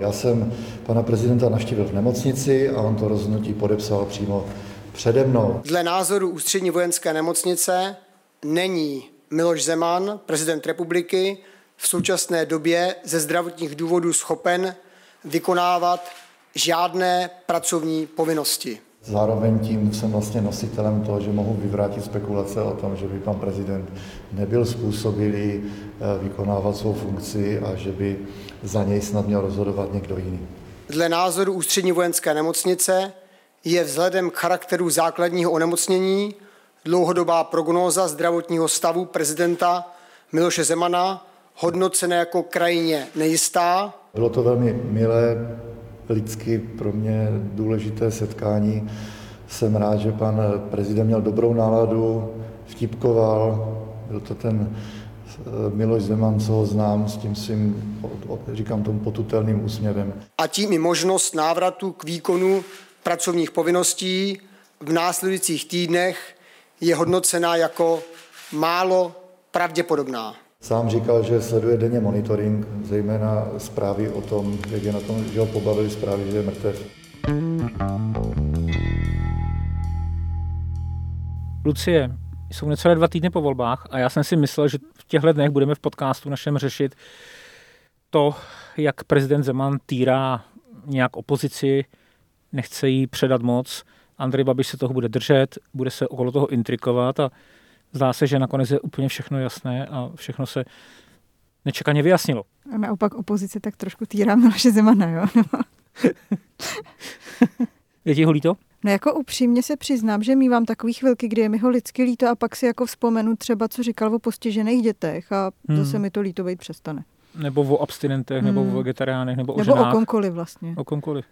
Já jsem pana prezidenta navštívil v nemocnici a on to rozhodnutí podepsal přímo přede mnou. Dle názoru ústřední vojenské nemocnice není Miloš Zeman, prezident republiky, v současné době ze zdravotních důvodů schopen vykonávat žádné pracovní povinnosti. Zároveň tím jsem vlastně nositelem toho, že mohu vyvrátit spekulace o tom, že by pan prezident nebyl způsobilý eh, vykonávat svou funkci a že by za něj snad měl rozhodovat někdo jiný. Dle názoru ústřední vojenské nemocnice je vzhledem k charakteru základního onemocnění dlouhodobá prognóza zdravotního stavu prezidenta Miloše Zemana hodnocena jako krajině nejistá. Bylo to velmi milé, lidsky pro mě důležité setkání. Jsem rád, že pan prezident měl dobrou náladu, vtipkoval, byl to ten Miloš Zeman, co ho znám, s tím svým, říkám tomu, potutelným úsměvem. A tím i možnost návratu k výkonu pracovních povinností v následujících týdnech je hodnocena jako málo pravděpodobná. Sám říkal, že sleduje denně monitoring, zejména zprávy o tom, jak je na tom, že ho pobavili zprávy, že je mrtev. Lucie, jsou necelé dva týdny po volbách a já jsem si myslel, že v těchto dnech budeme v podcastu našem řešit to, jak prezident Zeman týrá nějak opozici, nechce jí předat moc, Andrej Babiš se toho bude držet, bude se okolo toho intrikovat a zdá se, že nakonec je úplně všechno jasné a všechno se nečekaně vyjasnilo. A naopak opozice tak trošku týrá Miloše Zemana, jo? je ti ho líto? No jako upřímně se přiznám, že mývám takový chvilky, kdy je mi ho lidsky líto a pak si jako vzpomenu třeba, co říkal o postižených dětech a hmm. zase mi to líto být přestane. Nebo o abstinentech, hmm. nebo o vegetariánech, nebo o Nebo ženách. o komkoliv vlastně. O komkoliv.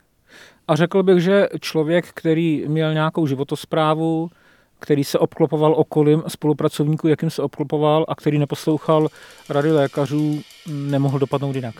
A řekl bych, že člověk, který měl nějakou životosprávu, který se obklopoval okolím spolupracovníků, jakým se obklopoval a který neposlouchal rady lékařů, nemohl dopadnout jinak.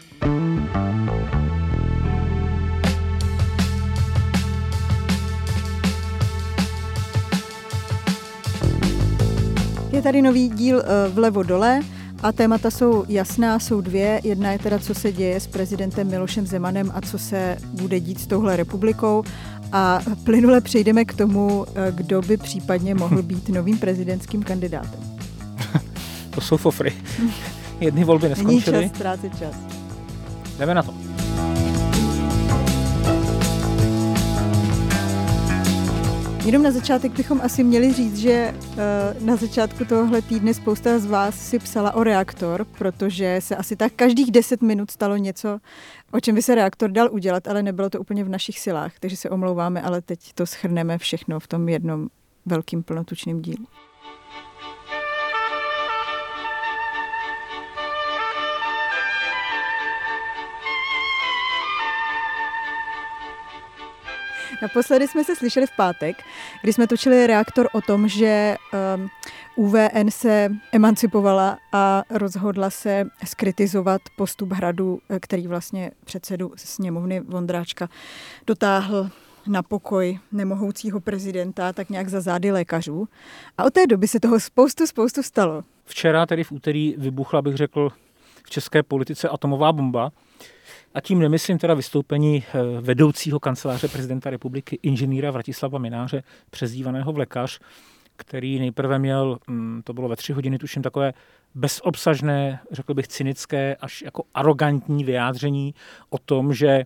Tady nový díl eh, vlevo dole. A témata jsou jasná, jsou dvě. Jedna je teda, co se děje s prezidentem Milošem Zemanem a co se bude dít s touhle republikou. A plynule přejdeme k tomu, eh, kdo by případně mohl být novým prezidentským kandidátem. to jsou fofry. Jedny volby neskončily. Není čas ztrácet čas. Jdeme na to. Jenom na začátek bychom asi měli říct, že eh, na začátku tohohle týdne spousta z vás si psala o reaktor, protože se asi tak každých 10 minut stalo něco, o čem by se reaktor dal udělat, ale nebylo to úplně v našich silách, takže se omlouváme, ale teď to schrneme všechno v tom jednom velkým plnotučným dílu. Naposledy jsme se slyšeli v pátek, kdy jsme točili reaktor o tom, že um, UVN se emancipovala a rozhodla se skritizovat postup hradu, který vlastně předsedu sněmovny Vondráčka dotáhl na pokoj nemohoucího prezidenta, tak nějak za zády lékařů. A od té doby se toho spoustu, spoustu stalo. Včera, tedy v úterý, vybuchla, bych řekl, v české politice atomová bomba. A tím nemyslím teda vystoupení eh, vedoucího kanceláře prezidenta republiky inženýra Vratislava Mináře, přezdívaného vlekař, který nejprve měl, mm, to bylo ve tři hodiny, tuším, takové bezobsažné, řekl bych cynické, až jako arrogantní vyjádření o tom, že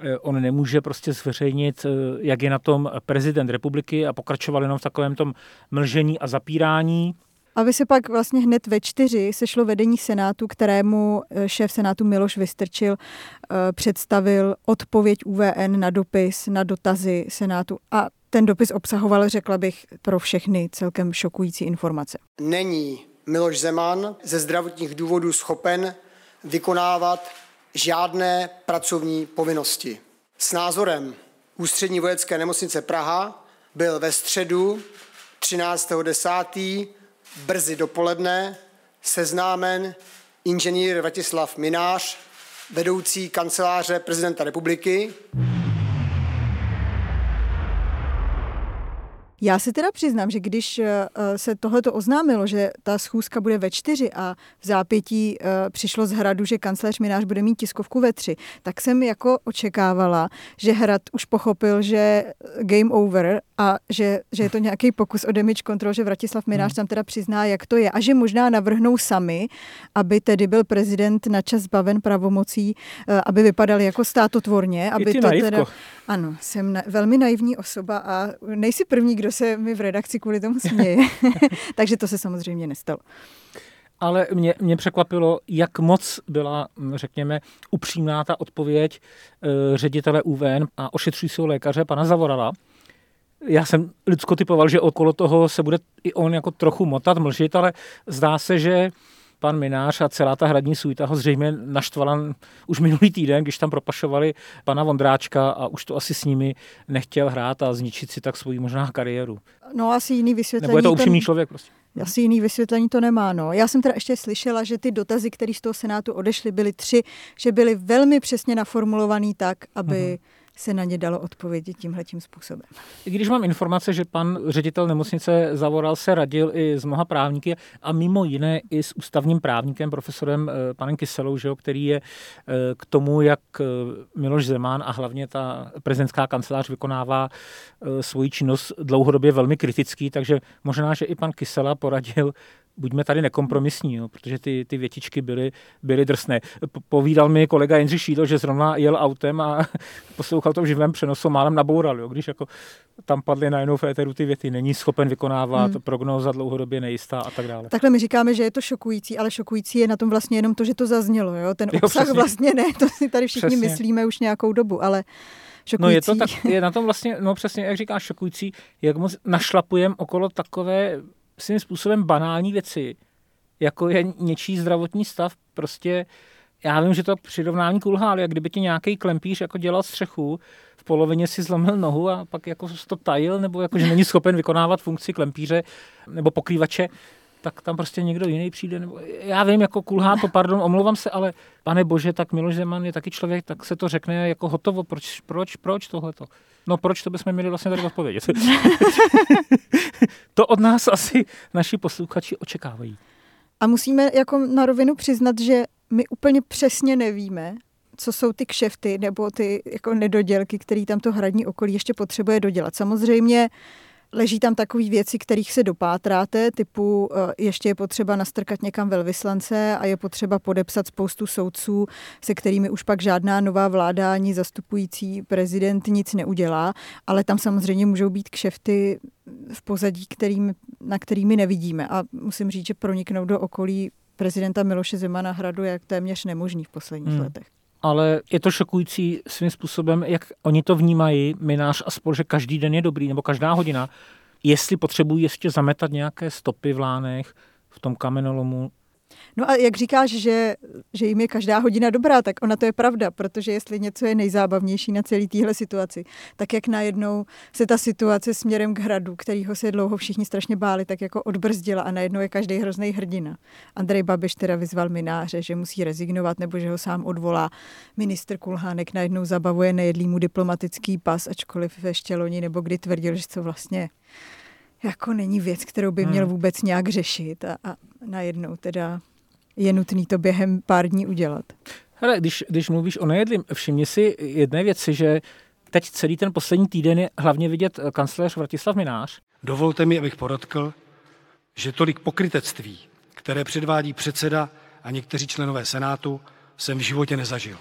eh, on nemůže prostě zveřejnit, eh, jak je na tom prezident republiky a pokračoval jenom v takovém tom mlžení a zapírání. A vy se pak vlastně hned ve čtyři sešlo vedení Senátu, kterému eh, šéf Senátu Miloš Vystrčil eh, představil odpověď UVN na dopis, na dotazy Senátu a ten dopis obsahoval, řekla bych, pro všechny celkem šokující informace. Není Miloš Zeman ze zdravotních důvodů schopen vykonávat žádné pracovní povinnosti. S názorem Ústřední vojenské nemocnice Praha byl ve středu 13.10 brzy dopoledne seznámen inženýr Vratislav Minář, vedoucí kanceláře prezidenta republiky. Já si teda přiznám, že když eh, se tohleto oznámilo, že ta schůzka bude ve čtyři a v zápětí eh, přišlo z hradu, že kancléř Minář bude mít tiskovku ve tři, tak jsem jako očekávala, že hrad už pochopil, že game over a že, že je to nějaký pokus o damage control, že Vratislav Minář hmm. tam teda přizná, jak to je a že možná navrhnou sami, aby tedy byl prezident na čas zbaven pravomocí, eh, aby vypadal jako státotvorně, aby to naivko. teda... Ano, jsem na, velmi naivní osoba a nejsi první, kdo se mi v redakci kvůli tomu směje. Takže to se samozřejmě nestalo. Ale mě, mě překvapilo, jak moc byla, řekněme, upřímná ta odpověď e, ředitele UVN a ošetřujícího lékaře pana Zavorala. Já jsem lidsko typoval, že okolo toho se bude i on jako trochu motat, mlžit, ale zdá se, že pan Minář a celá ta hradní suita ho zřejmě naštvala už minulý týden, když tam propašovali pana Vondráčka a už to asi s nimi nechtěl hrát a zničit si tak svoji možná kariéru. No asi jiný vysvětlení. Nebo je to upřímný ten... člověk prostě. Asi jiný vysvětlení to nemá. No. Já jsem teda ještě slyšela, že ty dotazy, které z toho Senátu odešly, byly tři, že byly velmi přesně naformulovaný tak, aby uh-huh se na ně dalo odpovědět tímhletím způsobem. I když mám informace, že pan ředitel nemocnice Zavoral se radil i s mnoha právníky a mimo jiné i s ústavním právníkem, profesorem eh, panem Kyselou, že jo, který je eh, k tomu, jak eh, Miloš Zeman a hlavně ta prezidentská kancelář vykonává svoji činnost dlouhodobě velmi kritický, takže možná, že i pan Kysela poradil buďme tady nekompromisní, jo, protože ty, ty větičky byly, byly drsné. Povídal mi kolega Jindřich Šídl, že zrovna jel autem a poslouchal to v živém přenosu, málem naboural, jo, když jako tam padly najednou v éteru ty věty, není schopen vykonávat, hmm. prognóza dlouhodobě nejistá a tak dále. Takhle my říkáme, že je to šokující, ale šokující je na tom vlastně jenom to, že to zaznělo. Jo? Ten jo, obsah přesně. vlastně ne, to si tady všichni přesně. myslíme už nějakou dobu, ale šokující. No je to tak, je na tom vlastně, no přesně, jak říkáš, šokující, jak moc našlapujem okolo takové svým způsobem banální věci, jako je něčí zdravotní stav, prostě já vím, že to přirovnání kulhá, ale jak kdyby ti nějaký klempíř jako dělal střechu, v polovině si zlomil nohu a pak jako to tajil, nebo jako, že není schopen vykonávat funkci klempíře nebo pokrývače, tak tam prostě někdo jiný přijde. Nebo, já vím, jako kulhá to, pardon, omlouvám se, ale pane bože, tak Miloš Zeman je taky člověk, tak se to řekne jako hotovo, proč, proč, proč tohleto? No proč to bychom měli vlastně tady odpovědět? to od nás asi naši posluchači očekávají. A musíme jako na rovinu přiznat, že my úplně přesně nevíme, co jsou ty kšefty nebo ty jako nedodělky, které tam to hradní okolí ještě potřebuje dodělat. Samozřejmě Leží tam takové věci, kterých se dopátráte, typu eh, ještě je potřeba nastrkat někam velvyslance a je potřeba podepsat spoustu soudců, se kterými už pak žádná nová vláda ani zastupující prezident nic neudělá, ale tam samozřejmě můžou být kšefty v pozadí, kterým, na kterými nevidíme. A musím říct, že proniknout do okolí prezidenta Miloše Zemana hradu je téměř nemožný v posledních hmm. letech ale je to šokující svým způsobem, jak oni to vnímají, minář a spol, že každý den je dobrý, nebo každá hodina, jestli potřebují ještě zametat nějaké stopy v lánech, v tom kamenolomu, No a jak říkáš, že, že jim je každá hodina dobrá, tak ona to je pravda, protože jestli něco je nejzábavnější na celé téhle situaci, tak jak najednou se ta situace směrem k hradu, kterýho se dlouho všichni strašně báli, tak jako odbrzdila a najednou je každý hrozný hrdina. Andrej Babiš teda vyzval mináře, že musí rezignovat nebo že ho sám odvolá. Ministr Kulhánek najednou zabavuje nejedlýmu diplomatický pas, ačkoliv ve štěloni nebo kdy tvrdil, že to vlastně jako není věc, kterou by měl hmm. vůbec nějak řešit a, a najednou teda je nutný to během pár dní udělat. Hele, když, když mluvíš o nejedlým, všimni si jedné věci, že teď celý ten poslední týden je hlavně vidět kancléř Vratislav Minář. Dovolte mi, abych podotkl, že tolik pokrytectví, které předvádí předseda a někteří členové Senátu, jsem v životě nezažil.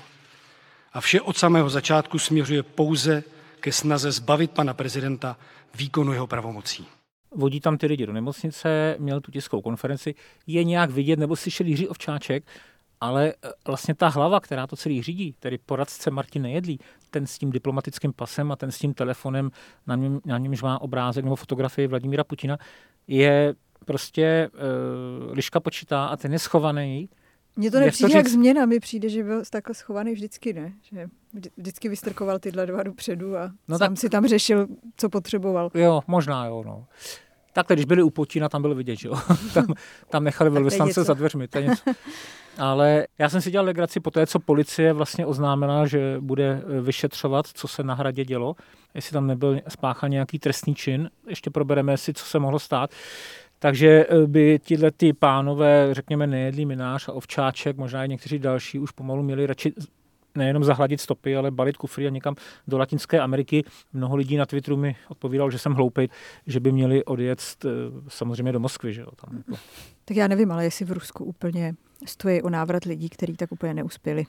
A vše od samého začátku směřuje pouze ke snaze zbavit pana prezidenta výkonu jeho pravomocí vodí tam ty lidi do nemocnice, měl tu tiskovou konferenci, je nějak vidět, nebo slyšel Jiří Ovčáček, ale e, vlastně ta hlava, která to celý řídí, tedy poradce Martin Nejedlí, ten s tím diplomatickým pasem a ten s tím telefonem, na, něm, na němž má obrázek nebo fotografii Vladimíra Putina, je prostě uh, liška počítá a ten je schovaný. Mně to nepřijde jak změna, mi přijde, že byl takhle schovaný vždycky, ne? Že vždycky vystrkoval tyhle dva dopředu a no sám tak... si tam řešil, co potřeboval. Jo, možná jo, no. Takhle, když byli u Putina, tam bylo vidět, že jo? tam, tam nechali velvyslance za dveřmi. To je něco. Ale já jsem si dělal legraci po té, co policie vlastně oznámila, že bude eh, vyšetřovat, co se na hradě dělo, jestli tam nebyl spáchán nějaký trestný čin. Ještě probereme si, co se mohlo stát. Takže eh, by tyhle ty pánové, řekněme, nejedlý minář a ovčáček, možná i někteří další, už pomalu měli radši nejenom zahladit stopy, ale balit kufry a někam do Latinské Ameriky. Mnoho lidí na Twitteru mi odpovídalo, že jsem hloupý, že by měli odjet eh, samozřejmě do Moskvy. Že jo, tam jako. Tak já nevím, ale jestli v Rusku úplně stojí o návrat lidí, kteří tak úplně neuspěli.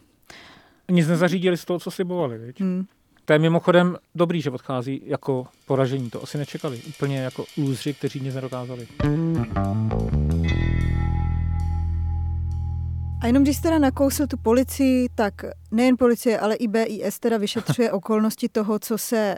Nic nezařídili z toho, co slibovali. Viď? Hmm. To je mimochodem dobrý, že odchází jako poražení. To asi nečekali. Úplně jako lůzři, kteří nic nedokázali. A jenom když teda nakousil tu policii, tak nejen policie, ale i BIS teda vyšetřuje okolnosti toho, co se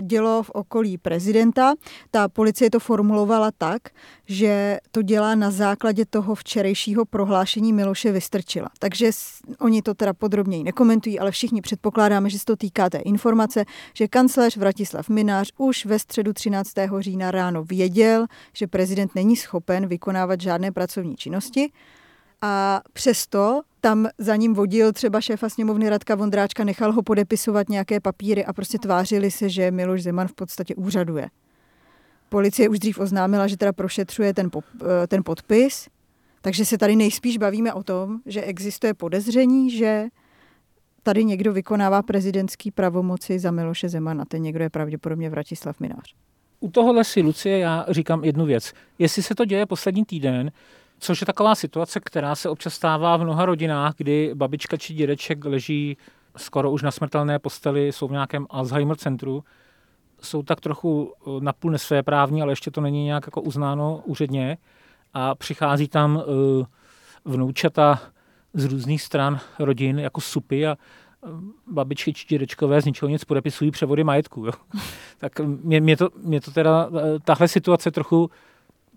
dělo v okolí prezidenta. Ta policie to formulovala tak, že to dělá na základě toho včerejšího prohlášení Miloše Vystrčila. Takže oni to teda podrobněji nekomentují, ale všichni předpokládáme, že se to týká té informace, že kancléř Vratislav Minář už ve středu 13. října ráno věděl, že prezident není schopen vykonávat žádné pracovní činnosti a přesto tam za ním vodil třeba šéfa sněmovny Radka Vondráčka, nechal ho podepisovat nějaké papíry a prostě tvářili se, že Miloš Zeman v podstatě úřaduje. Policie už dřív oznámila, že teda prošetřuje ten, pop, eh, ten podpis, takže se tady nejspíš bavíme o tom, že existuje podezření, že tady někdo vykonává prezidentský pravomoci za Miloše Zemana. Ten někdo je pravděpodobně Vratislav Minář. U tohohle si, Lucie, já říkám jednu věc. Jestli se to děje poslední týden, Což je taková situace, která se občas stává v mnoha rodinách, kdy babička či dědeček leží skoro už na smrtelné posteli, jsou v nějakém Alzheimer centru, jsou tak trochu eh, napůl nesvéprávní, ale ještě to není nějak jako uznáno úředně a přichází tam uh, vnoučata z různých stran rodin jako supy a eh, babičky či dědečkové z ničeho nic podepisují převody majetku. Jo. tak mě, mě, to, mě to teda, tahle situace trochu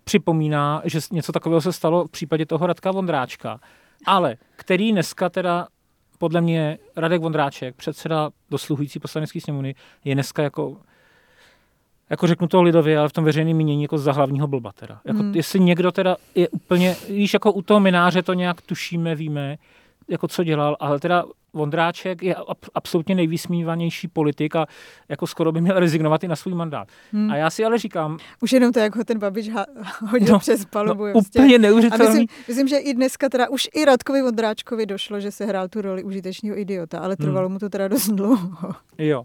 připomíná, že něco takového se stalo v případě toho Radka Vondráčka, ale který dneska teda podle mě Radek Vondráček, předseda dosluhující poslanecký sněmovny, je dneska jako jako řeknu to lidově, ale v tom veřejném mínění jako za hlavního blba teda. Jako, hmm. Jestli někdo teda je úplně, víš, jako u toho mináře to nějak tušíme, víme, jako co dělal, ale teda Vondráček je absolutně nejvýsmívanější politik a jako skoro by měl rezignovat i na svůj mandát. Hmm. A já si ale říkám... Už jenom to, jak ho ten Babiš hodil no, přes palubu. No, vlastně. úplně neuvěřitelný. myslím, myslím, že i dneska teda už i Radkovi Vondráčkovi došlo, že se hrál tu roli užitečného idiota, ale trvalo hmm. mu to teda dost dlouho. Jo.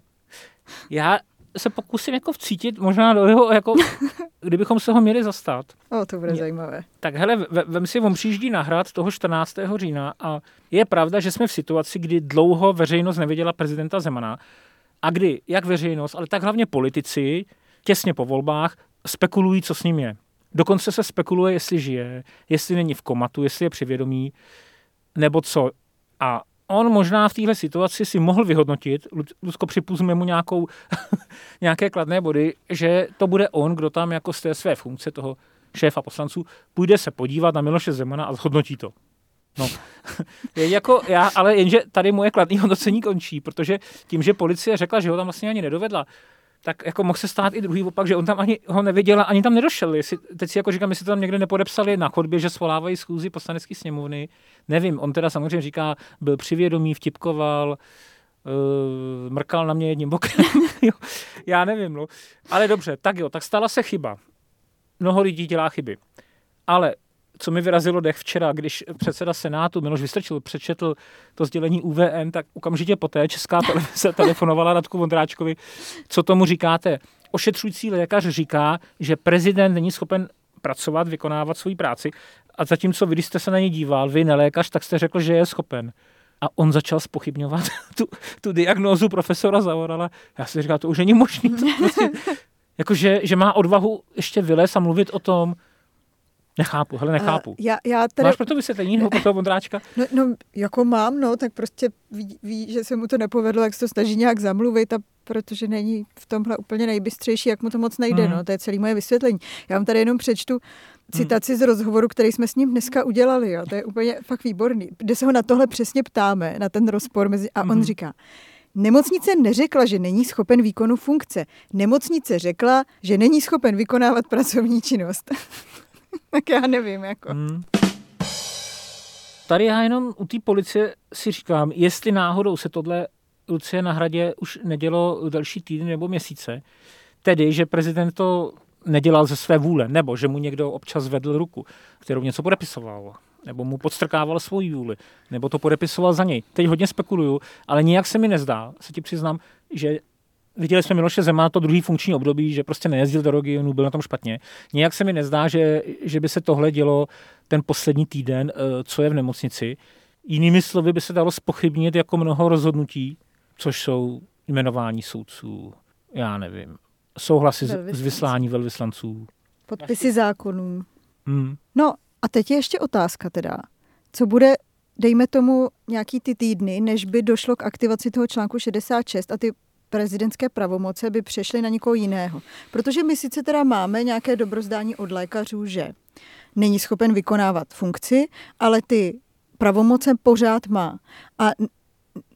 Já se pokusím jako vcítit možná do jeho, jako, kdybychom se ho měli zastat. O, to bude zajímavé. Tak hele, vem si, on přijíždí na hrad toho 14. října a je pravda, že jsme v situaci, kdy dlouho veřejnost neviděla prezidenta Zemana a kdy jak veřejnost, ale tak hlavně politici těsně po volbách spekulují, co s ním je. Dokonce se spekuluje, jestli žije, jestli není v komatu, jestli je přivědomí, nebo co. A on možná v téhle situaci si mohl vyhodnotit, Lusko připuzme mu nějakou, nějaké kladné body, že to bude on, kdo tam jako z té své funkce toho šéfa poslanců půjde se podívat na Miloše Zemana a zhodnotí to. No, je jako já, ale jenže tady moje kladné hodnocení končí, protože tím, že policie řekla, že ho tam vlastně ani nedovedla, tak jako mohl se stát i druhý opak, že on tam ani ho neviděl ani tam nedošel. Jestli, teď si jako říkám, jestli to tam někde nepodepsali na chodbě, že svolávají schůzi poslanecké sněmovny. Nevím, on teda samozřejmě říká, byl přivědomý, vtipkoval, uh, mrkal na mě jedním bokem. Já nevím, no. Ale dobře, tak jo, tak stala se chyba. Mnoho lidí dělá chyby. Ale co mi vyrazilo dech včera, když předseda Senátu Miloš Vystrčil přečetl to sdělení UVN, tak okamžitě poté Česká televize telefonovala Radku Vondráčkovi. Co tomu říkáte? Ošetřující lékař říká, že prezident není schopen pracovat, vykonávat svoji práci a zatímco vy, když jste se na něj díval, vy nelékař, tak jste řekl, že je schopen. A on začal spochybňovat tu, tu diagnózu profesora Zavorala. Já si říkal, to už není možné. Prostě, jakože, že má odvahu ještě vylézt a mluvit o tom, Nechápu, hele, nechápu. Uh, já, já tedy... Máš pro to vysvětlení, nebo pro toho Vondráčka? No, no, jako mám, no, tak prostě ví, ví, že se mu to nepovedlo, jak se to snaží nějak zamluvit a protože není v tomhle úplně nejbystřejší, jak mu to moc nejde, mm. no, to je celé moje vysvětlení. Já vám tady jenom přečtu citaci mm. z rozhovoru, který jsme s ním dneska udělali, jo, to je úplně fakt výborný, kde se ho na tohle přesně ptáme, na ten rozpor mezi, a mm. on mhm. říká, Nemocnice neřekla, že není schopen výkonu funkce. Nemocnice řekla, že není schopen vykonávat pracovní činnost. tak já nevím, jako. Hmm. Tady já jenom u té policie si říkám, jestli náhodou se tohle Lucie na hradě už nedělo další týdny nebo měsíce, tedy, že prezident to nedělal ze své vůle, nebo že mu někdo občas vedl ruku, kterou něco podepisoval, nebo mu podstrkával svoji vůli, nebo to podepisoval za něj. Teď hodně spekuluju, ale nijak se mi nezdá, se ti přiznám, že viděli jsme Miloše Zema to druhý funkční období, že prostě nejezdil do regionu, byl na tom špatně. Nijak se mi nezdá, že, že by se tohle dělo ten poslední týden, eh, co je v nemocnici. Jinými slovy by se dalo spochybnit jako mnoho rozhodnutí, což jsou jmenování soudců, já nevím, souhlasy s vyslání velvyslanců. Podpisy zákonů. Hmm. No a teď je ještě otázka teda. Co bude, dejme tomu, nějaký ty týdny, než by došlo k aktivaci toho článku 66 a ty prezidentské pravomoce by přešly na někoho jiného. Protože my sice teda máme nějaké dobrozdání od lékařů, že není schopen vykonávat funkci, ale ty pravomoce pořád má. A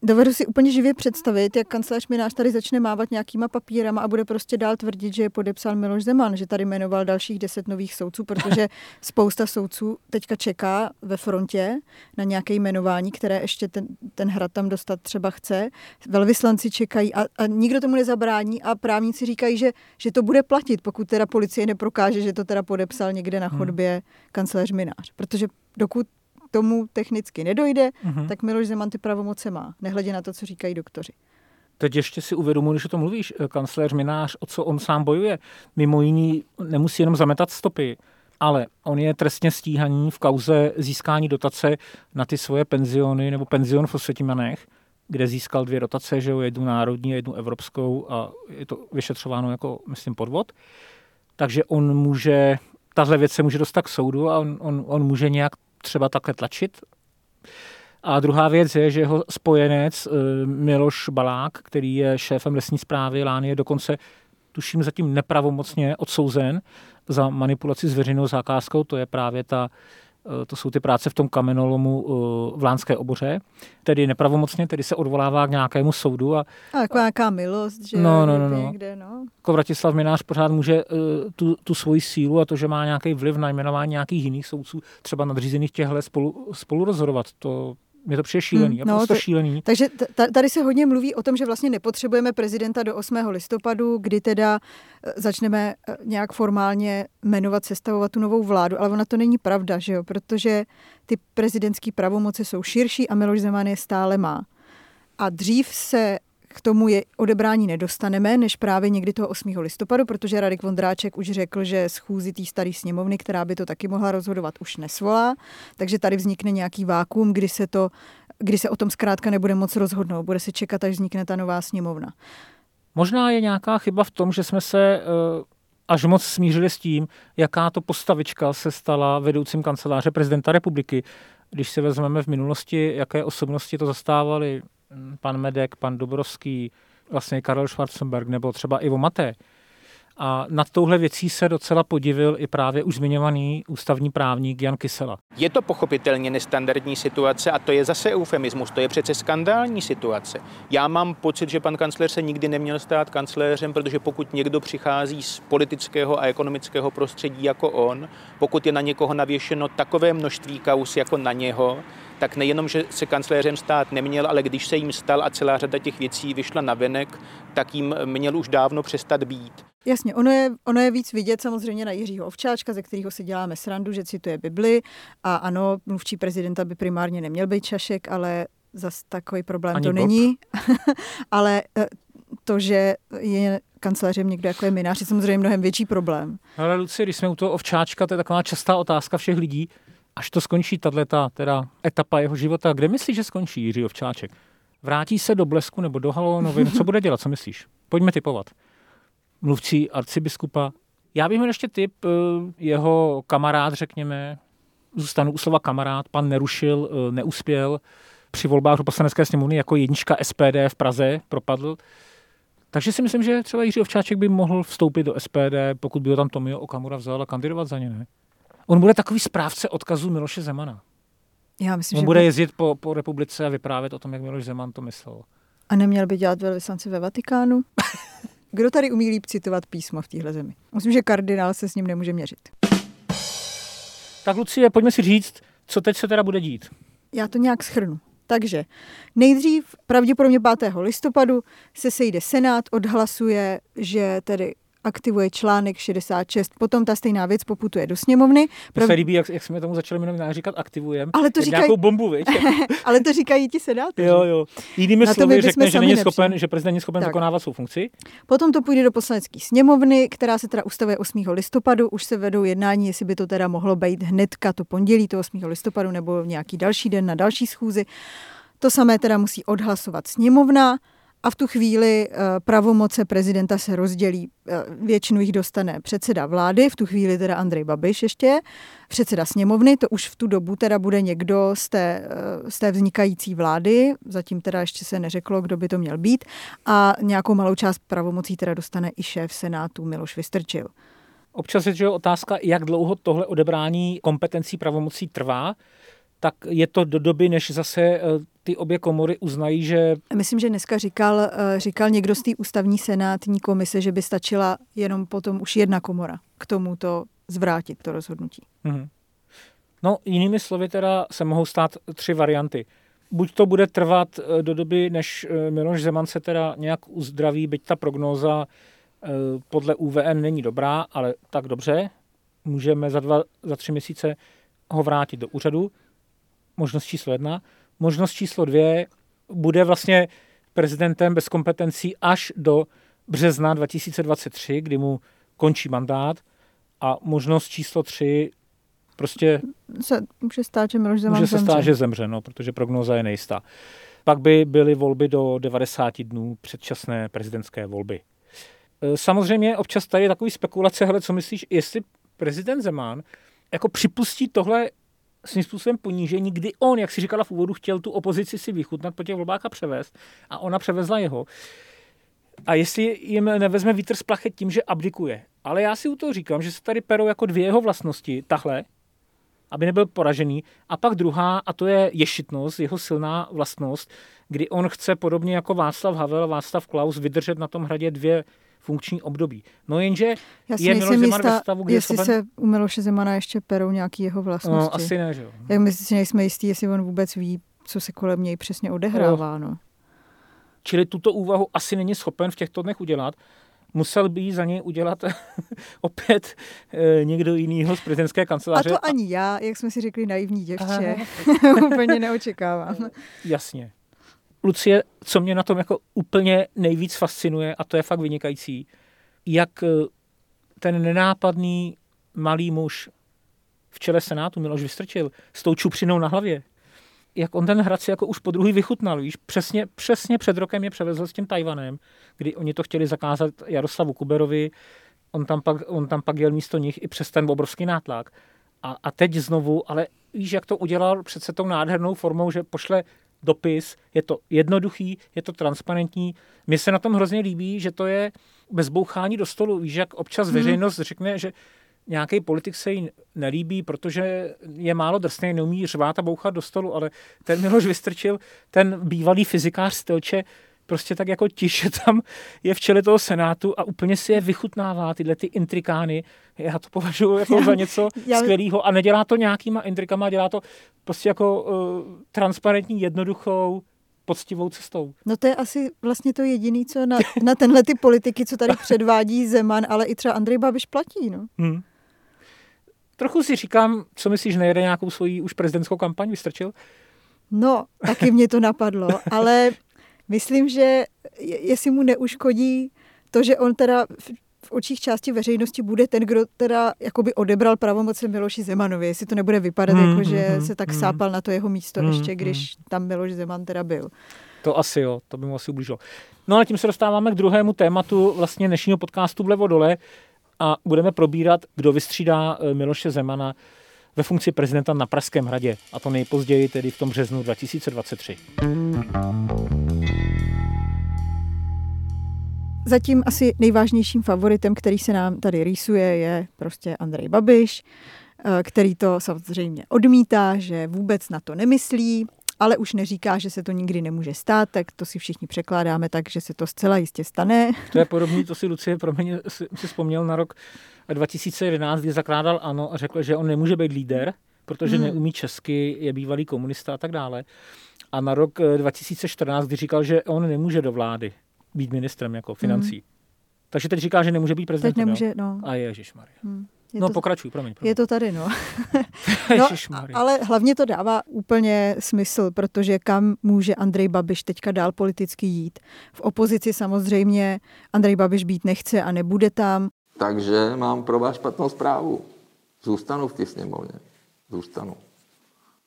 dovedu si úplně živě představit, jak kancelář Minář tady začne mávat nějakýma papírama a bude prostě dál tvrdit, že je podepsal Miloš Zeman, že tady jmenoval dalších deset nových soudců, protože spousta soudců teďka čeká ve frontě na nějaké jmenování, které ještě ten, ten hrad tam dostat třeba chce. Velvyslanci čekají a, a nikdo tomu nezabrání a právníci říkají, že, že to bude platit, pokud teda policie neprokáže, že to teda podepsal někde na hmm. chodbě hmm. kancelář Minář. Protože dokud tomu technicky nedojde, uh-huh. tak Miloš Zeman ty pravomoce má, nehledě na to, co říkají doktoři. Teď ještě si uvědomuji, že to mluvíš, eh, kancléř Minář, o co on sám bojuje. Mimo jiný nemusí jenom zametat stopy, ale on je trestně stíhaný v kauze získání dotace na ty svoje penziony nebo penzion v Osvětimanech, kde získal dvě dotace, že jo, jednu národní a jednu evropskou a je to vyšetřováno jako, myslím, podvod. Takže on může, tahle věc se může dostat k soudu a on, on, on může nějak třeba takhle tlačit. A druhá věc je, že jeho spojenec eh, Miloš Balák, který je šéfem lesní zprávy Lány, je dokonce tuším zatím nepravomocně odsouzen za manipulaci s veřejnou zakázkou. To je právě ta to jsou ty práce v tom kamenolomu eh, v Lánské oboře, tedy nepravomocně, tedy se odvolává k nějakému soudu. A, a jako nějaká milost, že no, no, no, no. někde, no. Jako Vratislav Minář pořád může uh, tu, tu svoji sílu a to, že má nějaký vliv na jmenování nějakých jiných soudců, třeba nadřízených těchhle spolu, spolu rozhodovat, to mě to přijde šílený, hmm, no, to, šílený. Takže tady se hodně mluví o tom, že vlastně nepotřebujeme prezidenta do 8. listopadu, kdy teda e, začneme e, nějak formálně jmenovat, sestavovat tu novou vládu, ale ona to není pravda, že jo? protože ty prezidentské pravomoci jsou širší a Miloš Zeman je stále má. A dřív se k tomu je odebrání nedostaneme, než právě někdy toho 8. listopadu, protože Radek Vondráček už řekl, že schůzi té staré sněmovny, která by to taky mohla rozhodovat, už nesvolá. Takže tady vznikne nějaký vákuum, kdy se, to, kdy se o tom zkrátka nebude moc rozhodnout. Bude se čekat, až vznikne ta nová sněmovna. Možná je nějaká chyba v tom, že jsme se eh, až moc smířili s tím, jaká to postavička se stala vedoucím kanceláře prezidenta republiky. Když si vezmeme v minulosti, jaké osobnosti to zastávali pan Medek, pan Dobrovský, vlastně Karel Schwarzenberg nebo třeba Ivo Maté. A nad touhle věcí se docela podivil i právě už zmiňovaný ústavní právník Jan Kysela. Je to pochopitelně nestandardní situace a to je zase eufemismus, to je přece skandální situace. Já mám pocit, že pan kancléř se nikdy neměl stát kancléřem, protože pokud někdo přichází z politického a ekonomického prostředí jako on, pokud je na někoho navěšeno takové množství kaus jako na něho, tak nejenom, že se kancléřem stát neměl, ale když se jim stal a celá řada těch věcí vyšla na venek, tak jim měl už dávno přestat být. Jasně, ono je, ono je víc vidět samozřejmě na Jiřího Ovčáčka, ze kterého si děláme srandu, že cituje Bibli a ano, mluvčí prezidenta by primárně neměl být Čašek, ale zas takový problém Ani to Bob. není. ale eh, to, že je kancelářem někdo jako je minář, je samozřejmě mnohem větší problém. Ale Luci, když jsme u toho Ovčáčka, to je taková častá otázka všech lidí, až to skončí tato teda etapa jeho života, kde myslíš, že skončí Jiří Ovčáček? Vrátí se do Blesku nebo do Halonovin? Co bude dělat? Co myslíš? Pojďme typovat. Mluvčí arcibiskupa. Já bych měl ještě typ, eh, jeho kamarád, řekněme, zůstanu u slova kamarád, pan Nerušil, eh, neuspěl, při volbách do poslanecké sněmovny jako jednička SPD v Praze propadl. Takže si myslím, že třeba Jiří Ovčáček by mohl vstoupit do SPD, pokud by ho tam Tomio Okamura vzal a kandidovat za ně, ne? On bude takový správce odkazu Miloše Zemana. Já myslím, On že bude jezdit po, po republice a vyprávět o tom, jak Miloš Zeman to myslel. A neměl by dělat velvyslanci ve Vatikánu? Kdo tady umí líp citovat písmo v téhle zemi? Myslím, že kardinál se s ním nemůže měřit. Tak Lucie, pojďme si říct, co teď se teda bude dít. Já to nějak schrnu. Takže nejdřív, pravděpodobně 5. listopadu, se sejde Senát, odhlasuje, že tedy aktivuje článek 66. Potom ta stejná věc poputuje do sněmovny. Prav... se líbí, jak, jak jsme tomu začali minulý říkat aktivujeme. Ale to říkají... Nějakou bombu, viď? Ale to říkají ti senátoři. Jo, jo. Jinými Na slovy řekne, že není schopen, že prezident není schopen tak. vykonávat svou funkci. Potom to půjde do poslanecké sněmovny, která se teda ustavuje 8. listopadu. Už se vedou jednání, jestli by to teda mohlo být hnedka to pondělí, to 8. listopadu, nebo nějaký další den na další schůzi. To samé teda musí odhlasovat sněmovna a v tu chvíli eh, pravomoce prezidenta se rozdělí, eh, většinu jich dostane předseda vlády, v tu chvíli teda Andrej Babiš ještě, předseda sněmovny, to už v tu dobu teda bude někdo z té, eh, z té vznikající vlády, zatím teda ještě se neřeklo, kdo by to měl být, a nějakou malou část pravomocí teda dostane i šéf Senátu Miloš Vystrčil. Občas je otázka, jak dlouho tohle odebrání kompetencí pravomocí trvá, tak je to do doby, než zase eh, ty obě komory uznají, že... Myslím, že dneska říkal, eh, říkal někdo z té ústavní senátní komise, že by stačila jenom potom už jedna komora k tomu to zvrátit, to rozhodnutí. Mm-hmm. No, jinými slovy teda se mohou stát tři varianty. Buď to bude trvat eh, do doby, než Miloš Zeman se teda nějak uzdraví, byť ta prognóza podle UVN není dobrá, ale tak dobře, můžeme za dva, za tři měsíce ho vrátit do úřadu možnost číslo jedna. Možnost číslo dvě bude vlastně prezidentem bez kompetencí až do března 2023, kdy mu končí mandát. A možnost číslo tři prostě... Se může stát, že Miloš Zeman Může se stát, že zemře, no, protože prognoza je nejistá. Pak by byly volby do 90 dnů předčasné prezidentské volby. E, samozřejmě občas tady je takový spekulace, hele, co myslíš, jestli prezident Zeman jako připustí tohle svým způsobem ponížení, kdy on, jak si říkala v úvodu, chtěl tu opozici si vychutnat po těch volbách a převést a ona převezla jeho. A jestli jim nevezme vítr z plachet tím, že abdikuje. Ale já si u toho říkám, že se tady perou jako dvě jeho vlastnosti, tahle, aby nebyl poražený. A pak druhá, a to je ješitnost, jeho silná vlastnost, kdy on chce podobně jako Václav Havel, Václav Klaus vydržet na tom hradě dvě funkční období. No jenže Já je Miloš Zeman jistá, ve stavu, kde jestli schopen... se u Miloše Zemana ještě perou nějaký jeho vlastnosti. No, asi ne, že jo. Jak my si nejsme jistí, jestli on vůbec ví, co se kolem něj přesně odehrává. No. Čili tuto úvahu asi není schopen v těchto dnech udělat. Musel by ji za něj udělat opět e, někdo jiný z prezidentské kanceláře. A to ani já, jak jsme si řekli, naivní děvče, úplně neočekávám. Jasně. Lucie, co mě na tom jako úplně nejvíc fascinuje, a to je fakt vynikající, jak eh, ten nenápadný malý muž v čele Senátu Miloš Vystrčil s tou čupřinou na hlavě, jak on ten hrad si jako už po druhý vychutnal, víš, přesně, přesně před rokem je převezl s tím Tajvanem, kdy oni to chtěli zakázat Jaroslavu Kuberovi, on tam pak, on tam pak jel místo nich i přes ten obrovský nátlak. A, a teď znovu, ale víš, jak to udělal přece tou nádhernou formou, že pošle dopis, je to jednoduchý, je to transparentní. Mně se na tom hrozně líbí, že to je bez bouchání do stolu. Víš, jak občas hmm. veřejnost řekne, že nějaký politik se jí nelíbí, protože je málo drsný, neumí řvát a bouchat do stolu, ale ten Miloš Vystrčil, ten bývalý fyzikář Stelče, prostě tak jako tiše tam je v čele toho senátu a úplně si je vychutnává tyhle ty intrikány. Já to považuji jako za něco já... skvělého a nedělá to nějakýma intrikama, dělá to prostě jako uh, transparentní, jednoduchou, poctivou cestou. No to je asi vlastně to jediné, co na, na tenhle ty politiky, co tady předvádí Zeman, ale i třeba Andrej Babiš platí. No. Hmm. Trochu si říkám, co myslíš, nejede nějakou svoji už prezidentskou kampaň, vystrčil? No, taky mě to napadlo, ale myslím, že jestli mu neuškodí to, že on teda v očích části veřejnosti bude ten, kdo teda jakoby odebral pravomoce Miloši Zemanovi, jestli to nebude vypadat mm, jako, že mm, se tak mm, sápal na to jeho místo mm, ještě, když mm. tam Miloš Zeman teda byl. To asi jo, to by mu asi ublížilo. No a tím se dostáváme k druhému tématu vlastně dnešního podcastu Vlevo dole a budeme probírat, kdo vystřídá eh, Miloše Zemana ve funkci prezidenta na Pražském hradě, a to nejpozději tedy v tom březnu 2023. Zatím asi nejvážnějším favoritem, který se nám tady rýsuje, je prostě Andrej Babiš, eh, který to samozřejmě odmítá, že vůbec na to nemyslí ale už neříká, že se to nikdy nemůže stát, tak to si všichni překládáme tak, že se to zcela jistě stane. To je podobné, to si Lucie, pro mě si, si vzpomněl na rok 2011, kdy zakládal ANO a řekl, že on nemůže být líder, protože hmm. neumí česky, je bývalý komunista a tak dále. A na rok 2014, kdy říkal, že on nemůže do vlády být ministrem jako financí. Hmm. Takže teď říká, že nemůže být prezidentem. Teď nemůže, jo? no. A ježišmarja. Hmm. Je no to, pokračuj, promiň, promiň. Je to tady, no. no ale hlavně to dává úplně smysl, protože kam může Andrej Babiš teďka dál politicky jít. V opozici samozřejmě Andrej Babiš být nechce a nebude tam. Takže mám pro vás špatnou zprávu. Zůstanu v té sněmovně. Zůstanu.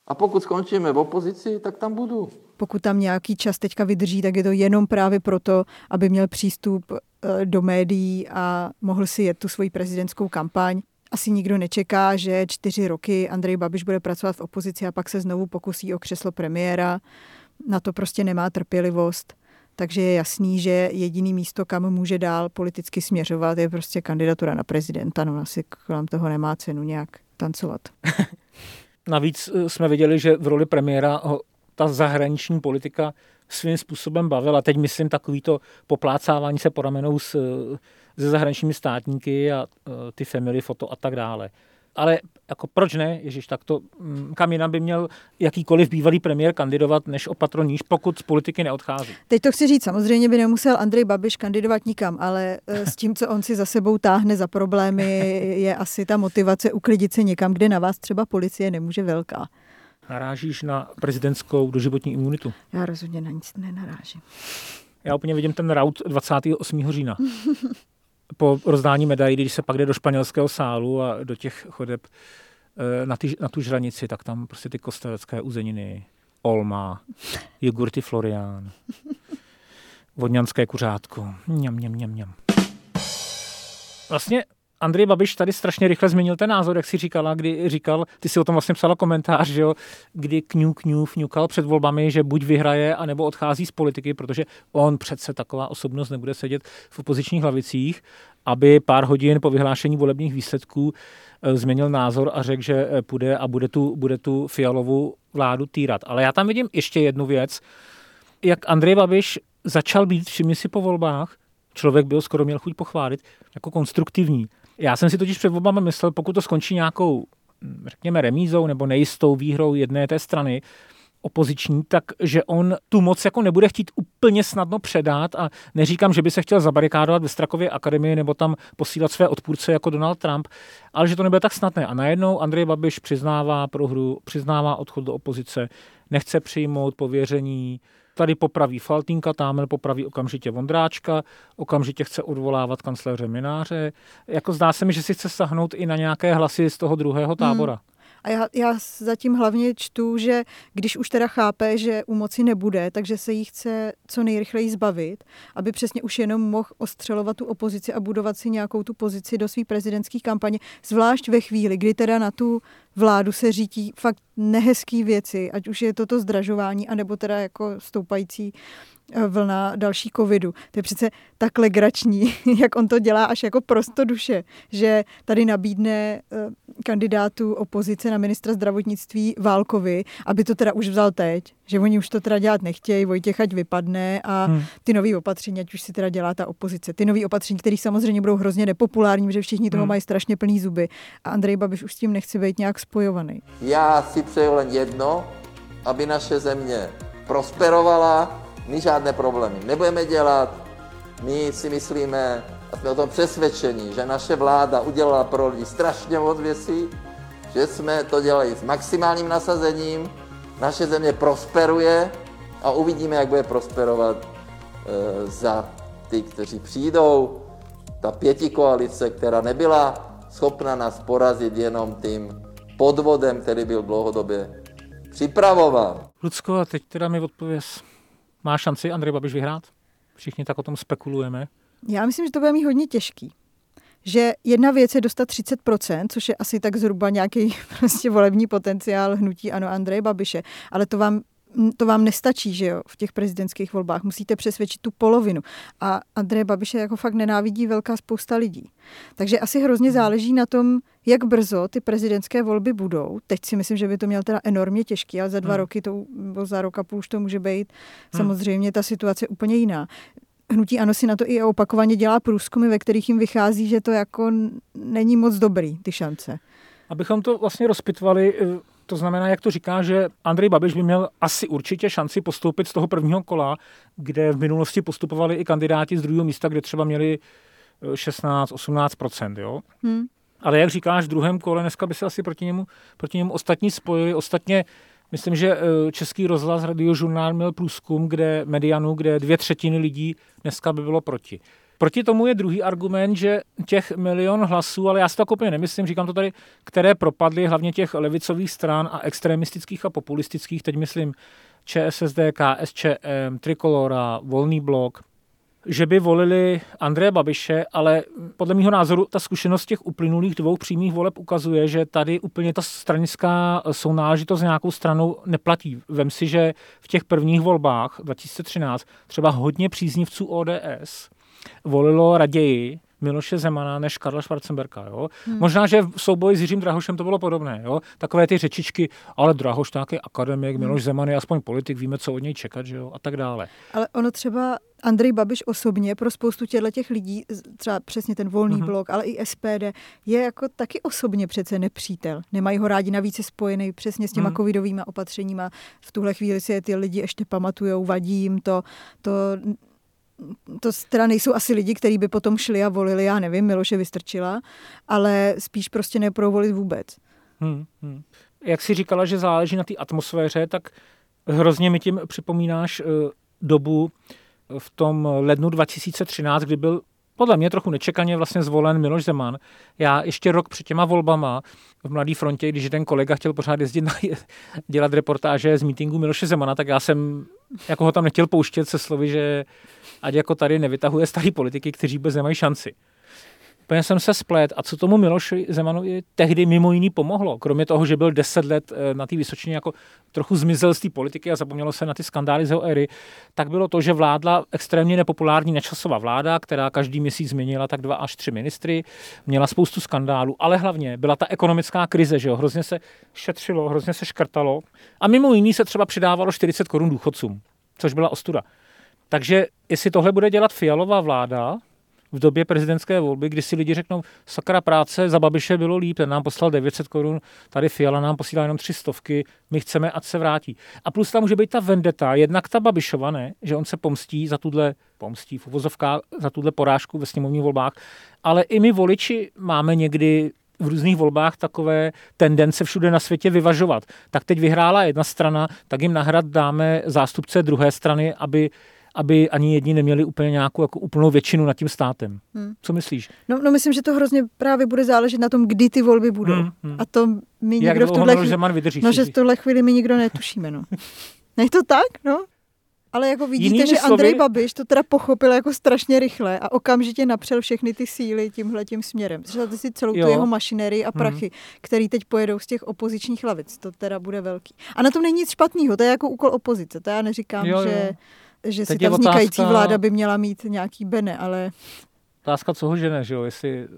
A pokud skončíme v opozici, tak tam budu. Pokud tam nějaký čas teďka vydrží, tak je to jenom právě proto, aby měl přístup eh, do médií a mohl si jet tu svoji prezidentskou kampaň. Asi nikdo nečeká, že čtyři roky Andrej Babiš bude pracovat v opozici a pak se znovu pokusí o křeslo premiéra. Na to prostě nemá trpělivost. Takže je jasný, že jediný místo, kam může dál politicky směřovat, je prostě kandidatura na prezidenta. No asi kolem toho nemá cenu nějak tancovat. Navíc eh, jsme viděli, že v roli premiéra ho ta zahraniční politika svým způsobem bavila. Teď myslím takový to poplácávání se po ramenou s, se zahraničními státníky a eh, ty family foto a tak dále ale jako proč ne, Ježíš, tak to mm, kam jinam by měl jakýkoliv bývalý premiér kandidovat, než opatro níž, pokud z politiky neodchází. Teď to chci říct, samozřejmě by nemusel Andrej Babiš kandidovat nikam, ale eh, s tím, co on si za sebou táhne za problémy, je asi ta motivace uklidit se někam, kde na vás třeba policie nemůže velká. Narážíš na prezidentskou doživotní imunitu? Já rozhodně na nic nenarážím. Já úplně vidím ten raut 28. října. po rozdání medailí, když se pak jde do španělského sálu a do těch chodeb eh, na, ty, na tu žranici, tak tam prostě ty kostelecké uzeniny, Olma, jogurty Florian, vodňanské kuřátko, mňam, mňam, mňam, mňam. Vlastně Andrej Babiš tady strašně rychle změnil ten názor, jak si říkala, kdy říkal, ty si o tom vlastně psala komentář, že jo, kdy kňu kňu vňukal před volbami, že buď vyhraje, anebo odchází z politiky, protože on přece taková osobnost nebude sedět v opozičních lavicích, aby pár hodin po vyhlášení volebních výsledků eh, změnil názor a řekl, že eh, půjde a bude tu, bude tu fialovou vládu týrat. Ale já tam vidím ještě jednu věc, jak Andrej Babiš začal být, všimni si po volbách, člověk byl skoro měl chuť pochválit, jako konstruktivní. Já jsem si totiž před volbami myslel, pokud to skončí nějakou, řekněme, remízou nebo nejistou výhrou jedné té strany, opoziční, tak že on tu moc jako nebude chtít úplně snadno předat a neříkám, že by se chtěl zabarikádovat ve Strakově akademii nebo tam posílat své odpůrce jako Donald Trump, ale že to nebude tak snadné. A najednou Andrej Babiš přiznává prohru, přiznává odchod do opozice, nechce přijmout pověření Tady popraví Faltínka, tamhle popraví okamžitě Vondráčka, okamžitě chce odvolávat kancléře Mináře. Jako zdá se mi, že si chce sahnout i na nějaké hlasy z toho druhého tábora. Hmm. A já, já zatím hlavně čtu, že když už teda chápe, že u moci nebude, takže se jí chce co nejrychleji zbavit, aby přesně už jenom mohl ostřelovat tu opozici a budovat si nějakou tu pozici do své prezidentské kampaně, zvlášť ve chvíli, kdy teda na tu vládu se řítí fakt nehezký věci, ať už je to to zdražování, anebo teda jako stoupající vlna další covidu. To je přece tak legrační, jak on to dělá až jako prosto duše, že tady nabídne eh, kandidátu opozice na ministra zdravotnictví Válkovi, aby to teda už vzal teď, že oni už to teda dělat nechtějí, Vojtěch ať vypadne a hmm. ty nový opatření, ať už si teda dělá ta opozice. Ty nový opatření, které samozřejmě budou hrozně nepopulární, že všichni toho hmm. mají strašně plný zuby a Andrej Babiš už s tím nechce být nějak spojovaný. Já si přeju len jedno, aby naše země prosperovala, my žádné problémy nebudeme dělat. My si myslíme a jsme o tom přesvědčení, že naše vláda udělala pro lidi strašně moc věcí, že jsme to dělali s maximálním nasazením, naše země prosperuje a uvidíme, jak bude prosperovat e, za ty, kteří přijdou. Ta pěti koalice, která nebyla schopna nás porazit jenom tím podvodem, který byl dlouhodobě připravován. Lucko, a teď teda mi odpověz. Má šanci Andrej Babiš vyhrát? Všichni tak o tom spekulujeme. Já myslím, že to bude mít hodně těžký. Že jedna věc je dostat 30%, což je asi tak zhruba nějaký prostě volební potenciál hnutí ano Andreje Babiše, ale to vám to vám nestačí, že jo, v těch prezidentských volbách. Musíte přesvědčit tu polovinu. A Andreje Babiše jako fakt nenávidí velká spousta lidí. Takže asi hrozně záleží na tom, jak brzo ty prezidentské volby budou. Teď si myslím, že by to měl teda enormně těžký, ale za dva hmm. roky to, nebo za rok a půl už to může být hmm. samozřejmě ta situace úplně jiná. Hnutí Ano si na to i opakovaně dělá průzkumy, ve kterých jim vychází, že to jako není moc dobrý, ty šance. Abychom to vlastně rozpitvali, eh, to znamená, jak to říká, že Andrej Babiš by měl asi určitě šanci postoupit z toho prvního kola, kde v minulosti postupovali i kandidáti z druhého místa, kde třeba měli 16-18%. Jo? Hmm. Ale jak říkáš, v druhém kole dneska by se asi proti němu, proti němu ostatní spojili. Ostatně myslím, že eh, Český rozhlas radiožurnál měl průzkum, kde medianu, kde dvě třetiny lidí dneska by bylo proti. Proti tomu je druhý argument, že těch milion hlasů, ale já si to úplně nemyslím, říkám to tady, které propadly hlavně těch levicových stran a extremistických a populistických, teď myslím ČSSD, KSČM, Trikolora, Volný blok, že by volili Andreje Babiše, ale podle mého názoru ta zkušenost těch uplynulých dvou přímých voleb ukazuje, že tady úplně ta stranická sounáležitost nějakou stranou neplatí. Vem si, že v těch prvních volbách 2013 třeba hodně příznivců ODS volilo raději Miloše Zemana než Karla Schwarzenberka. Jo? Hmm. Možná, že v souboji s Jiřím Drahošem to bylo podobné. Jo? Takové ty řečičky, ale Drahoš nějaký akademik, hmm. Miloš Zeman je aspoň politik, víme, co od něj čekat, že jo? a tak dále. Ale ono třeba Andrej Babiš osobně pro spoustu těchto těch lidí, třeba přesně ten volný hmm. blok, ale i SPD, je jako taky osobně přece nepřítel. Nemají ho rádi navíc spojený přesně s těma hmm. covidovými opatřeníma. V tuhle chvíli si je ty lidi ještě pamatujou, vadí jim to, to to teda nejsou asi lidi, kteří by potom šli a volili, já nevím, Miloše Vystrčila, ale spíš prostě neprovolit vůbec. Hmm, hmm. Jak jsi říkala, že záleží na té atmosféře, tak hrozně mi tím připomínáš uh, dobu v tom lednu 2013, kdy byl podle mě trochu nečekaně vlastně zvolen Miloš Zeman. Já ještě rok před těma volbama v Mladé frontě, když ten kolega chtěl pořád jezdit na, dělat reportáže z mítingu Miloše Zemana, tak já jsem jako ho tam nechtěl pouštět se slovy, že ať jako tady nevytahuje starý politiky, kteří bez nemají šanci. Úplně jsem se splet. A co tomu Miloši Zemanovi tehdy mimo jiný pomohlo? Kromě toho, že byl deset let eh, na té Vysočině jako trochu zmizel z té politiky a zapomnělo se na ty skandály z jeho éry, tak bylo to, že vládla extrémně nepopulární nečasová vláda, která každý měsíc změnila tak dva až tři ministry, měla spoustu skandálů, ale hlavně byla ta ekonomická krize, že jo, hrozně se šetřilo, hrozně se škrtalo a mimo jiný se třeba přidávalo 40 korun důchodcům, což byla ostuda. Takže jestli tohle bude dělat fialová vláda, v době prezidentské volby, kdy si lidi řeknou, sakra práce za Babiše bylo líp, ten nám poslal 900 korun, tady Fiala nám posílá jenom tři stovky, my chceme, ať se vrátí. A plus tam může být ta vendeta, jednak ta Babišova, ne? že on se pomstí za tuhle, pomstí v uvozovkách, za tuhle porážku ve sněmovních volbách, ale i my voliči máme někdy v různých volbách takové tendence všude na světě vyvažovat. Tak teď vyhrála jedna strana, tak jim nahrad dáme zástupce druhé strany, aby aby ani jedni neměli úplně nějakou jako úplnou většinu nad tím státem. Hmm. Co myslíš? No, no myslím, že to hrozně právě bude záležet na tom, kdy ty volby budou. Hmm, hmm. A to my Jak nikdo v tuhle chvíli... vydrží, no, že v tuhle chvíli my nikdo netušíme. No. Není to tak? No? Ale jako vidíte, Jinými že slovy... Andrej Babiš to teda pochopil jako strašně rychle a okamžitě napřel všechny ty síly tímhle tím směrem. Představte si celou jo. tu jeho mašinerii a prachy, hmm. který teď pojedou z těch opozičních lavic. To teda bude velký. A na tom není nic špatného, to je jako úkol opozice. To já neříkám, jo, že... Že si ta vznikající otázka, vláda by měla mít nějaký bene, ale... Otázka, co ho žene, že jo? Jestli eh,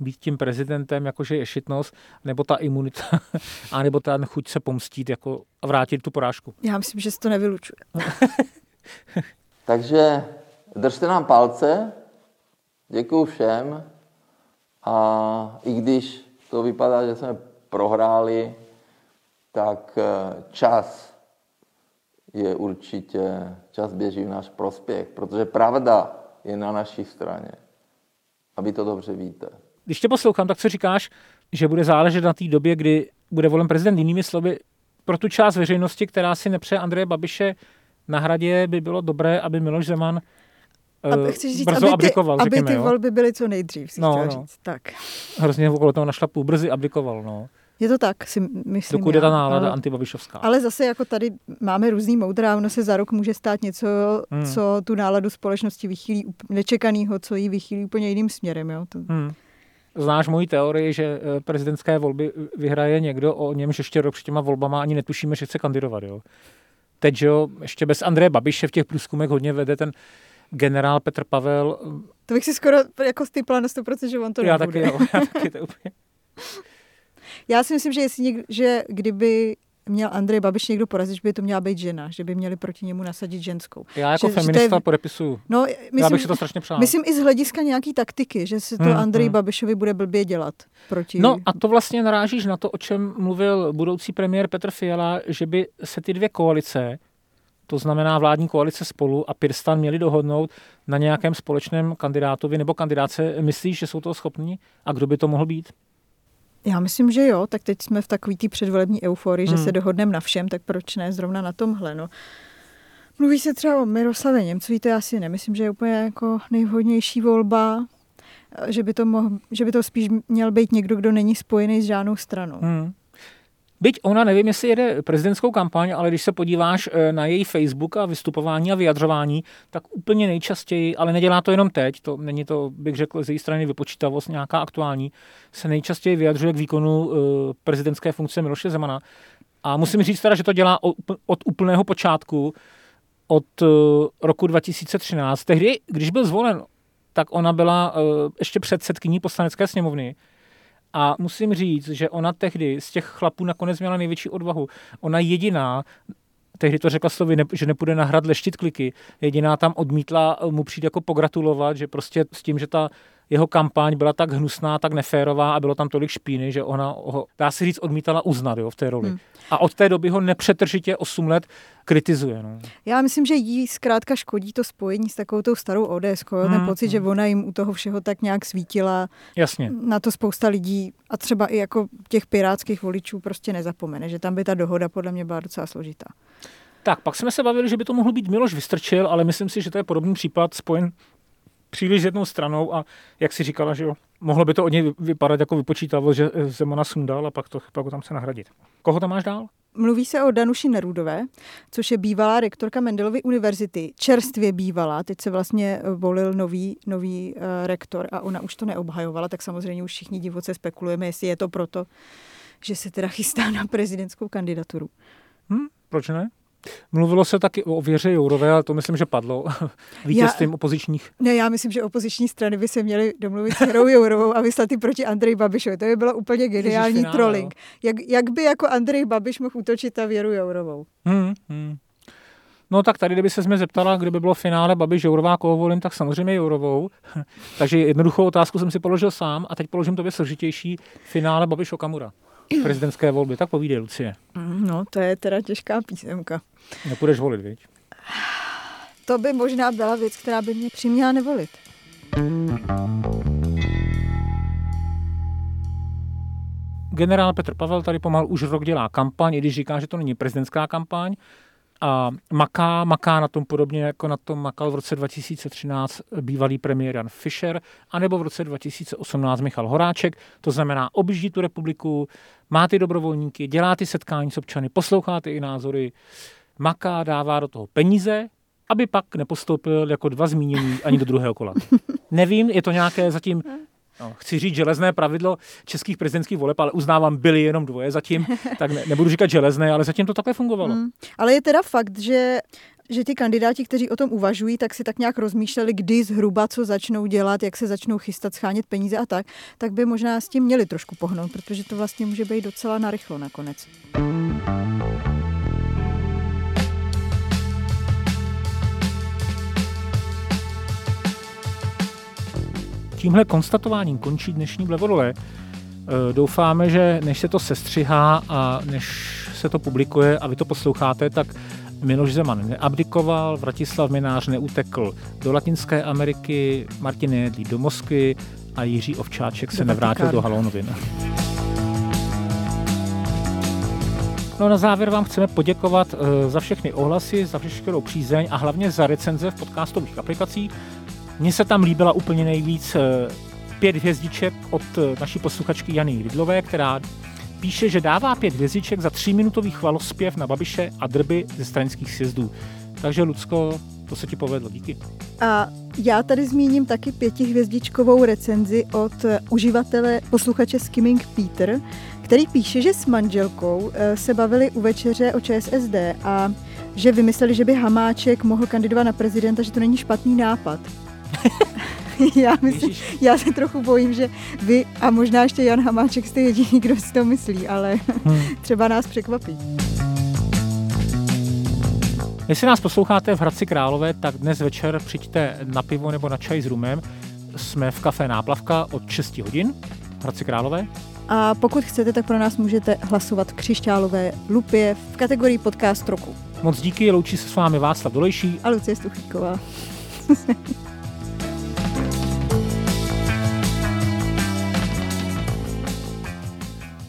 být tím prezidentem, jakože je šitnost, nebo ta imunita, a nebo ten chuť se pomstít jako a vrátit tu porážku. Já myslím, že se to nevylučuje. Takže držte nám palce, děkuji všem a i když to vypadá, že jsme prohráli, tak eh, čas je určitě, čas běží v náš prospěch, protože pravda je na naší straně. A vy to dobře víte. Když tě poslouchám, tak co říkáš, že bude záležet na té době, kdy bude volen prezident jinými slovy, pro tu část veřejnosti, která si nepřeje Andreje Babiše na hradě, by bylo dobré, aby Miloš Zeman aby, chceš říct, brzo aby ty, abdikoval, aby řekněme, ty volby byly co nejdřív, si no, no. říct. Tak. Hrozně okolo toho našla půl brzy abdikoval. No. Je to tak, si myslím. Dokud je ta nálada ale, antibabišovská. Ale zase jako tady máme různý moudra, ono se za rok může stát něco, hmm. co tu náladu společnosti vychýlí nečekanýho, co ji vychýlí úplně jiným směrem. Jo? To... Hmm. Znáš moji teorii, že eh, prezidentské volby vyhraje někdo, o němž ještě rok před těma volbama ani netušíme, že chce kandidovat. Jo? teď, jo, ještě bez Andreje Babiše v těch průzkumech hodně vede ten generál Petr Pavel. To bych si skoro jako stýpla na 100%, že on to já nebude. Taky, jo, já taky to úplně. Já si myslím, že, jestli někdo, že kdyby měl Andrej Babiš někdo porazit, že by to měla být žena, že by měli proti němu nasadit ženskou. Já jako že, feminista že je, podepisuju. No, myslím, já bych si to strašně přál. Myslím i z hlediska nějaký taktiky, že se to hmm, Andrej hmm. Babišovi bude blbě dělat proti... No a to vlastně narážíš na to, o čem mluvil budoucí premiér Petr Fiala, že by se ty dvě koalice, to znamená vládní koalice spolu a Pirstan měli dohodnout na nějakém společném kandidátovi nebo kandidáce. Myslíš, že jsou toho schopní? A kdo by to mohl být? Já myslím, že jo, tak teď jsme v takový té předvolební euforii, hmm. že se dohodneme na všem, tak proč ne zrovna na tomhle, no. Mluví se třeba o Miroslavě Němcovi, to já si nemyslím, že je úplně jako nejvhodnější volba, že by to, mohl, že by to spíš měl být někdo, kdo není spojený s žádnou stranou. Hmm. Byť ona, nevím, jestli jede prezidentskou kampaň, ale když se podíváš eh, na její Facebook a vystupování a vyjadřování, tak úplně nejčastěji, ale nedělá to jenom teď, to není to, bych řekl, z její strany vypočítavost nějaká aktuální, se nejčastěji vyjadřuje k výkonu eh, prezidentské funkce Miloše Zemana. A musím říct teda, že to dělá od úplného počátku, od eh, roku 2013. Tehdy, když byl zvolen, tak ona byla ještě předsedkyní poslanecké sněmovny a musím říct, že ona tehdy z těch chlapů nakonec měla největší odvahu. Ona jediná, tehdy to řekla slovy, že nepůjde nahrad leštit kliky, jediná tam odmítla mu přijít jako pogratulovat, že prostě s tím, že ta jeho kampaň byla tak hnusná, tak neférová a bylo tam tolik špíny, že ona ho, dá se říct, odmítala uznat jo, v té roli. Hmm. A od té doby ho nepřetržitě 8 let kritizuje. No. Já myslím, že jí zkrátka škodí to spojení s takovou tou starou ODS. Hmm. Ten pocit, hmm. že ona jim u toho všeho tak nějak svítila. Jasně. Na to spousta lidí a třeba i jako těch pirátských voličů prostě nezapomene, že tam by ta dohoda podle mě byla docela složitá. Tak, pak jsme se bavili, že by to mohl být Miloš Vystrčil, ale myslím si, že to je podobný případ spojen příliš jednou stranou a jak si říkala, že jo, mohlo by to od něj vypadat jako vypočítavost, že Zemana sundal a pak to pak ho tam se nahradit. Koho tam máš dál? Mluví se o Danuši Nerudové, což je bývalá rektorka Mendelovy univerzity, čerstvě bývalá, teď se vlastně volil nový, nový uh, rektor a ona už to neobhajovala, tak samozřejmě už všichni divoce spekulujeme, jestli je to proto, že se teda chystá na prezidentskou kandidaturu. Hmm, proč ne? Mluvilo se taky o Věře Jourové, ale to myslím, že padlo vítězstvím já, opozičních. Ne, já myslím, že opoziční strany by se měly domluvit s Věrou Jourovou a vyslat ji proti Andrej Babišovi. To by bylo úplně geniální Ježiš, trolling. Jak, jak by jako Andrej Babiš mohl útočit na Věru Jourovou? Hmm, hmm. No tak tady, kdyby se mě zeptala, kdyby bylo finále Babiš Jourová, koho volím, tak samozřejmě Jourovou. Takže jednoduchou otázku jsem si položil sám a teď položím to složitější. Finále Babiš Okamura prezidentské volby. Tak povídej, Lucie. No, to je teda těžká písemka. Nepůjdeš volit, viď? To by možná byla věc, která by mě přiměla nevolit. Generál Petr Pavel tady pomalu už rok dělá kampaň, i když říká, že to není prezidentská kampaň, a maká, maká na tom podobně, jako na tom makal v roce 2013 bývalý premiér Jan Fischer, anebo v roce 2018 Michal Horáček. To znamená, objíždí tu republiku, má ty dobrovolníky, dělá ty setkání s občany, poslouchá ty i názory, maká, dává do toho peníze, aby pak nepostoupil jako dva zmínění ani do druhého kola. Nevím, je to nějaké zatím No, chci říct železné pravidlo českých prezidentských voleb, ale uznávám, byly jenom dvoje zatím, tak ne, nebudu říkat železné, ale zatím to takhle fungovalo. Mm. Ale je teda fakt, že že ty kandidáti, kteří o tom uvažují, tak si tak nějak rozmýšleli, kdy zhruba co začnou dělat, jak se začnou chystat, schánět peníze a tak, tak by možná s tím měli trošku pohnout, protože to vlastně může být docela narychlo nakonec. Tímhle konstatováním končí dnešní Blevodole. Eh, doufáme, že než se to sestřihá a než se to publikuje a vy to posloucháte, tak Miloš Zeman neabdikoval, Vratislav Minář neutekl do Latinské Ameriky, Martin Jedlí do Moskvy a Jiří Ovčáček se nevrátil do Halonovin. No na závěr vám chceme poděkovat eh, za všechny ohlasy, za všechny přízeň a hlavně za recenze v podcastových aplikacích. Mně se tam líbila úplně nejvíc eh, pět hvězdiček od eh, naší posluchačky Jany Lidlové, která píše, že dává pět hvězdiček za tříminutový chvalospěv na Babiše a drby ze stranických sjezdů. Takže, Lucko, to se ti povedlo, díky. A já tady zmíním taky pětihvězdičkovou recenzi od eh, uživatele posluchače Skimming Peter, který píše, že s manželkou se bavili u večeře o ČSSD a že vymysleli, že by Hamáček mohl kandidovat na prezidenta, že to není špatný nápad. já, myslím, já se trochu bojím, že vy a možná ještě Jan Hamáček jste jediný, kdo si to myslí, ale hmm. třeba nás překvapí. Jestli nás posloucháte v Hradci Králové, tak dnes večer přijďte na pivo nebo na čaj s rumem. Jsme v kafe Náplavka od 6 hodin v Hradci Králové. A pokud chcete, tak pro nás můžete hlasovat v křišťálové lupě v kategorii podcast roku. Moc díky, loučí se s vámi Václav Dolejší a Lucie Stuchlíková.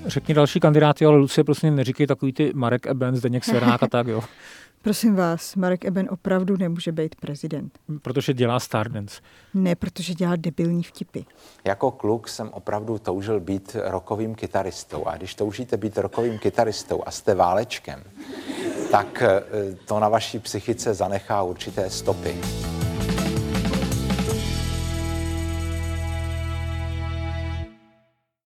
Řekni další kandidáty, ale Lucie, prosím, neříkej takový ty Marek Eben, Zdeněk Svěrák a tak, jo. Prosím vás, Marek Eben opravdu nemůže být prezident. Protože dělá Stardance. Ne, protože dělá debilní vtipy. Jako kluk jsem opravdu toužil být rokovým kytaristou. A když toužíte být rokovým kytaristou a jste válečkem, tak eh, to na vaší psychice zanechá určité stopy.